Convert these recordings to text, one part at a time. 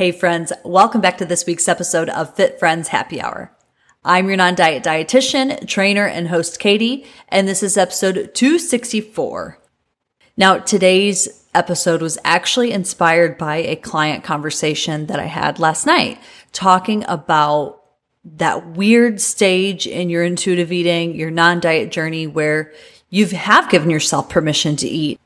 Hey friends, welcome back to this week's episode of Fit Friends Happy Hour. I'm your non-diet dietitian, trainer, and host Katie, and this is episode 264. Now, today's episode was actually inspired by a client conversation that I had last night talking about that weird stage in your intuitive eating, your non-diet journey where you have given yourself permission to eat,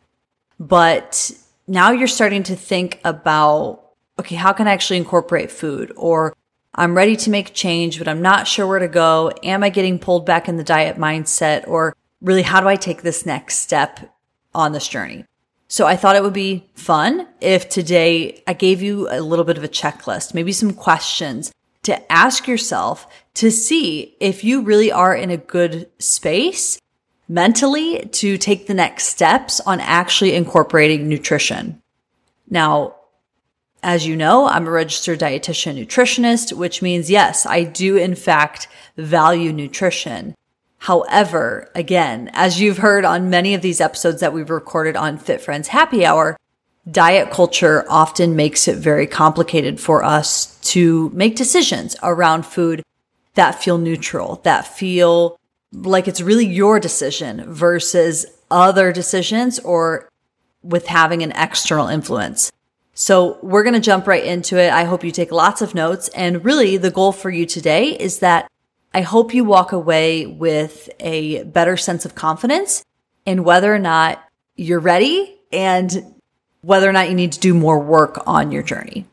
but now you're starting to think about okay, how can I actually incorporate food? Or I'm ready to make change, but I'm not sure where to go. Am I getting pulled back in the diet mindset? Or really, how do I take this next step on this journey? So I thought it would be fun if today I gave you a little bit of a checklist, maybe some questions to ask yourself to see if you really are in a good space mentally to take the next steps on actually incorporating nutrition. Now, as you know, I'm a registered dietitian nutritionist, which means yes, I do in fact value nutrition. However, again, as you've heard on many of these episodes that we've recorded on Fit Friends Happy Hour, diet culture often makes it very complicated for us to make decisions around food that feel neutral, that feel like it's really your decision versus other decisions or with having an external influence. So we're going to jump right into it. I hope you take lots of notes. And really the goal for you today is that I hope you walk away with a better sense of confidence in whether or not you're ready and whether or not you need to do more work on your journey.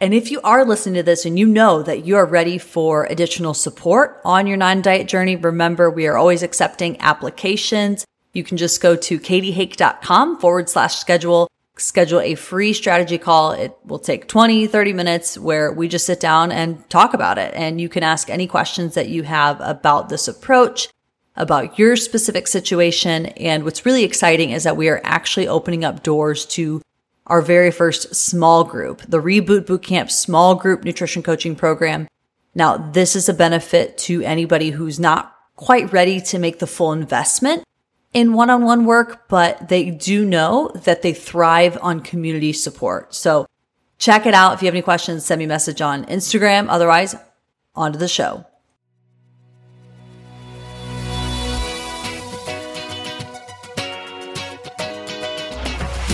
And if you are listening to this and you know that you are ready for additional support on your non-diet journey, remember we are always accepting applications. You can just go to katiehake.com forward slash schedule schedule a free strategy call. It will take 20, 30 minutes where we just sit down and talk about it. And you can ask any questions that you have about this approach, about your specific situation. And what's really exciting is that we are actually opening up doors to our very first small group, the Reboot Bootcamp small group nutrition coaching program. Now, this is a benefit to anybody who's not quite ready to make the full investment in one-on-one work, but they do know that they thrive on community support. So check it out. If you have any questions, send me a message on Instagram. Otherwise, on to the show.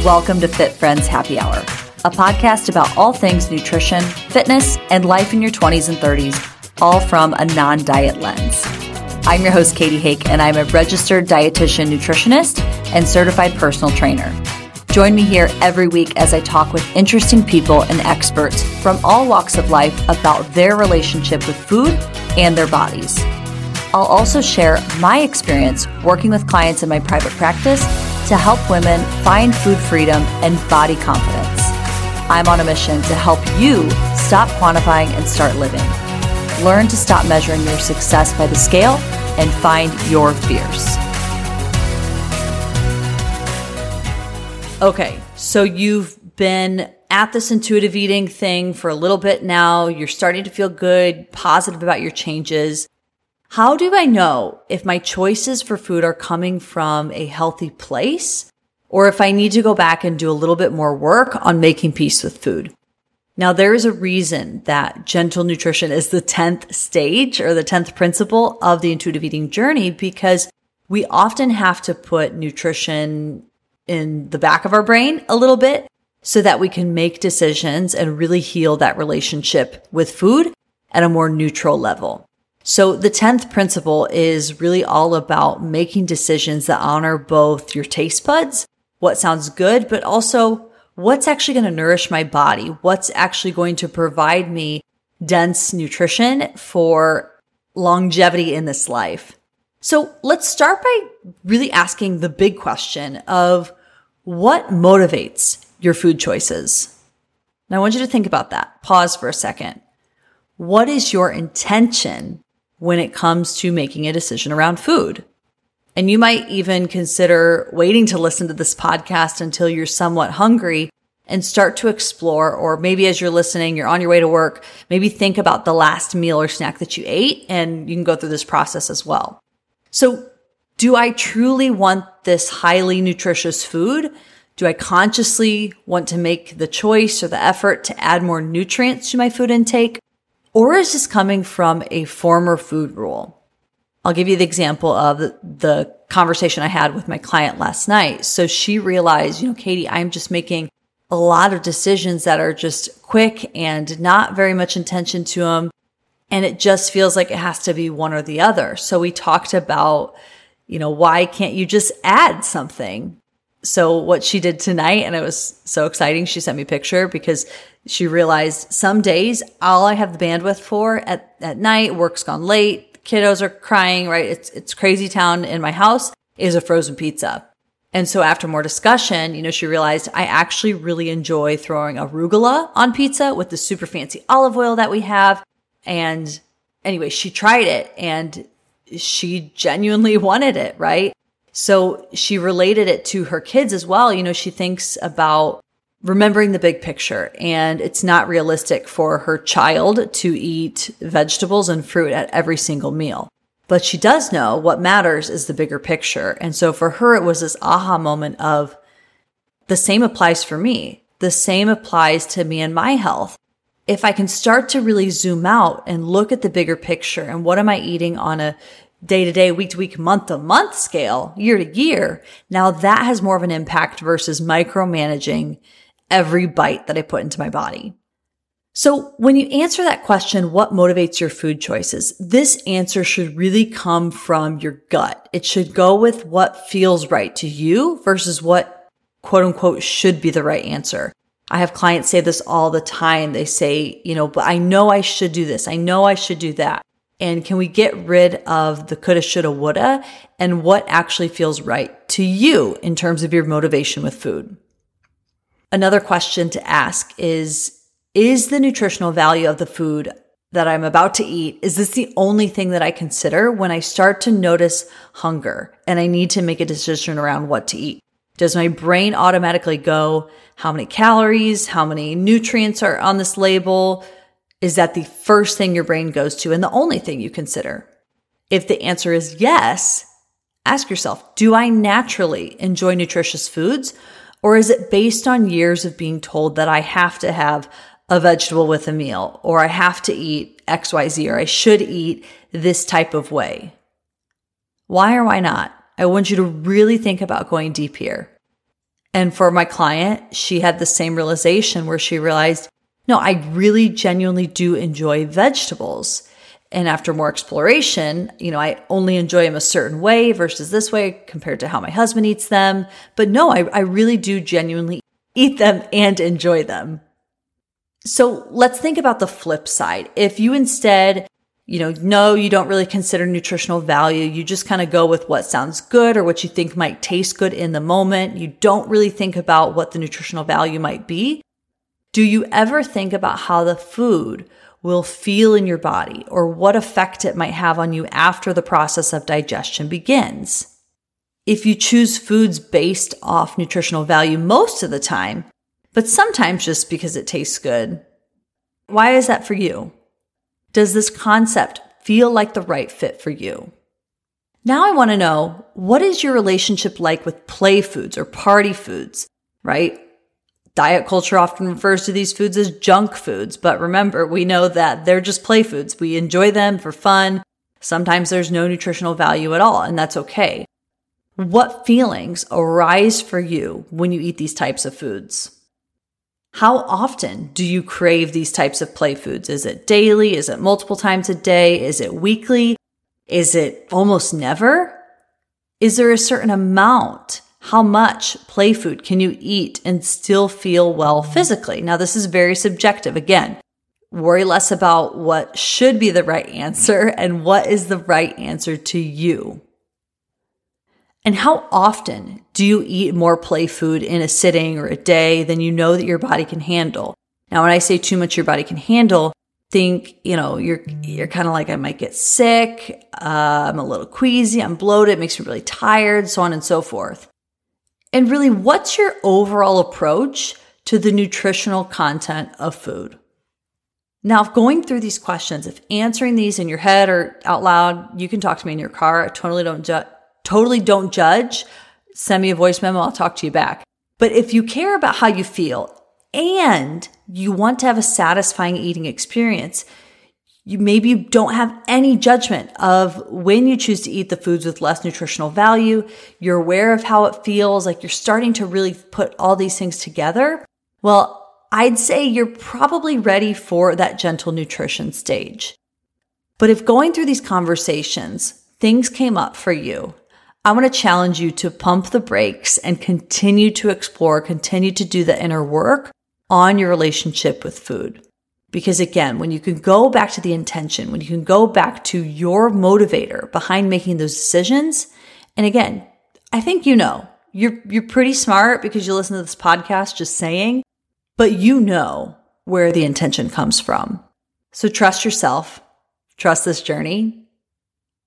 Welcome to Fit Friends Happy Hour, a podcast about all things nutrition, fitness, and life in your 20s and 30s, all from a non diet lens. I'm your host, Katie Hake, and I'm a registered dietitian nutritionist and certified personal trainer. Join me here every week as I talk with interesting people and experts from all walks of life about their relationship with food and their bodies. I'll also share my experience working with clients in my private practice to help women find food freedom and body confidence. I'm on a mission to help you stop quantifying and start living. Learn to stop measuring your success by the scale and find your fierce. Okay, so you've been at this intuitive eating thing for a little bit now. You're starting to feel good, positive about your changes. How do I know if my choices for food are coming from a healthy place or if I need to go back and do a little bit more work on making peace with food? Now, there is a reason that gentle nutrition is the 10th stage or the 10th principle of the intuitive eating journey because we often have to put nutrition in the back of our brain a little bit so that we can make decisions and really heal that relationship with food at a more neutral level. So the 10th principle is really all about making decisions that honor both your taste buds, what sounds good, but also what's actually going to nourish my body? What's actually going to provide me dense nutrition for longevity in this life? So let's start by really asking the big question of what motivates your food choices? Now I want you to think about that. Pause for a second. What is your intention when it comes to making a decision around food? And you might even consider waiting to listen to this podcast until you're somewhat hungry and start to explore. Or maybe as you're listening, you're on your way to work, maybe think about the last meal or snack that you ate and you can go through this process as well. So do I truly want this highly nutritious food Do I consciously want to make the choice or the effort to add more nutrients to my food intake? Or is this coming from a former food rule? I'll give you the example of the conversation I had with my client last night. So she realized, you know, Katie, I'm just making a lot of decisions that are just quick and not very much intention to them. And it just feels like it has to be one or the other. So we talked about, you know, why can't you just add something? So what she did tonight, and it was so exciting. She sent me a picture because she realized some days all I have the bandwidth for at, at night, work's gone late, kiddos are crying, right? It's, it's crazy town in my house is a frozen pizza. And so after more discussion, you know, she realized I actually really enjoy throwing arugula on pizza with the super fancy olive oil that we have. And anyway, she tried it and she genuinely wanted it, right? So she related it to her kids as well. You know, she thinks about remembering the big picture and it's not realistic for her child to eat vegetables and fruit at every single meal. But she does know what matters is the bigger picture. And so for her, it was this aha moment of the same applies for me. The same applies to me and my health. If I can start to really zoom out and look at the bigger picture and what am I eating on a day to day, week to week, month to month scale, year to year, now that has more of an impact versus micromanaging every bite that I put into my body. So when you answer that question, what motivates your food choices? This answer should really come from your gut. It should go with what feels right to you versus what quote unquote should be the right answer. I have clients say this all the time. They say, you know, but I know I should do this. I know I should do that. And can we get rid of the coulda, shoulda, woulda and what actually feels right to you in terms of your motivation with food? Another question to ask is, is the nutritional value of the food that I'm about to eat, is this the only thing that I consider when I start to notice hunger and I need to make a decision around what to eat? Does my brain automatically go, how many calories, how many nutrients are on this label? Is that the first thing your brain goes to and the only thing you consider? If the answer is yes, ask yourself, do I naturally enjoy nutritious foods? Or is it based on years of being told that I have to have a vegetable with a meal, or I have to eat XYZ, or I should eat this type of way. Why or why not? I want you to really think about going deep here. And for my client, she had the same realization where she realized, no, I really genuinely do enjoy vegetables. And after more exploration, you know, I only enjoy them a certain way versus this way compared to how my husband eats them. But no, I, I really do genuinely eat them and enjoy them. So let's think about the flip side. If you instead, you know, no, you don't really consider nutritional value. You just kind of go with what sounds good or what you think might taste good in the moment. You don't really think about what the nutritional value might be. Do you ever think about how the food will feel in your body or what effect it might have on you after the process of digestion begins? If you choose foods based off nutritional value most of the time, but sometimes just because it tastes good. Why is that for you? Does this concept feel like the right fit for you? Now I want to know what is your relationship like with play foods or party foods, right? Diet culture often refers to these foods as junk foods, but remember, we know that they're just play foods. We enjoy them for fun. Sometimes there's no nutritional value at all, and that's okay. What feelings arise for you when you eat these types of foods? How often do you crave these types of play foods? Is it daily? Is it multiple times a day? Is it weekly? Is it almost never? Is there a certain amount? How much play food can you eat and still feel well physically? Now, this is very subjective. Again, worry less about what should be the right answer and what is the right answer to you. And how often do you eat more play food in a sitting or a day than you know that your body can handle? Now, when I say too much your body can handle, think, you know, you're, you're kind of like, I might get sick. Uh, I'm a little queasy. I'm bloated. It makes me really tired, so on and so forth. And really, what's your overall approach to the nutritional content of food? Now, if going through these questions, if answering these in your head or out loud, you can talk to me in your car. I totally don't ju- totally don't judge. Send me a voice memo. I'll talk to you back. But if you care about how you feel and you want to have a satisfying eating experience, you maybe you don't have any judgment of when you choose to eat the foods with less nutritional value. You're aware of how it feels, like you're starting to really put all these things together. Well, I'd say you're probably ready for that gentle nutrition stage. But if going through these conversations, things came up for you, I want to challenge you to pump the brakes and continue to explore, continue to do the inner work on your relationship with food. Because again, when you can go back to the intention, when you can go back to your motivator behind making those decisions, and again, I think you know, you're, you're pretty smart because you listen to this podcast just saying, but you know where the intention comes from. So trust yourself, trust this journey,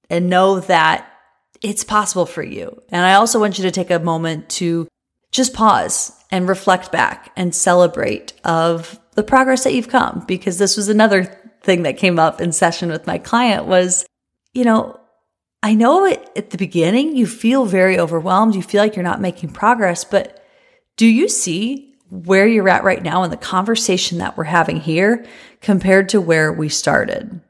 and know that it's possible for you. And I also want you to take a moment to just pause and reflect back and celebrate of the progress that you've come because this was another thing that came up in session with my client was, you know, I know it, at the beginning you feel very overwhelmed, you feel like you're not making progress, but do you see where you're at right now in the conversation that we're having here compared to where we started?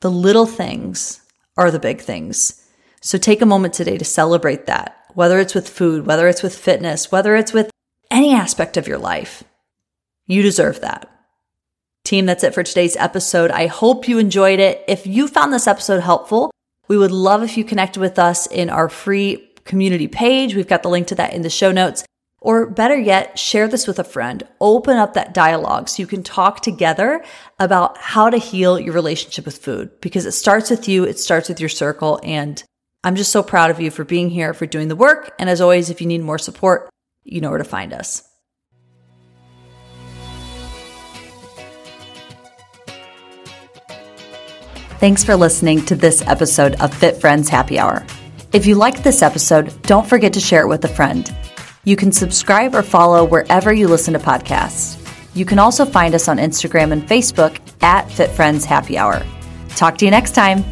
The little things are the big things. So take a moment today to celebrate that, whether it's with food, whether it's with fitness, whether it's with any aspect of your life. You deserve that. Team, that's it for today's episode. I hope you enjoyed it. If you found this episode helpful, we would love if you connected with us in our free community page. We've got the link to that in the show notes. Or better yet, share this with a friend. Open up that dialogue so you can talk together about how to heal your relationship with food because it starts with you. It starts with your circle. And I'm just so proud of you for being here, for doing the work. And as always, if you need more support, you know where to find us. Thanks for listening to this episode of Fit Friends Happy Hour. If you liked this episode, don't forget to share it with a friend. You can subscribe or follow wherever you listen to podcasts. You can also find us on Instagram and Facebook at Fit Friends Happy Hour. Talk to you next time.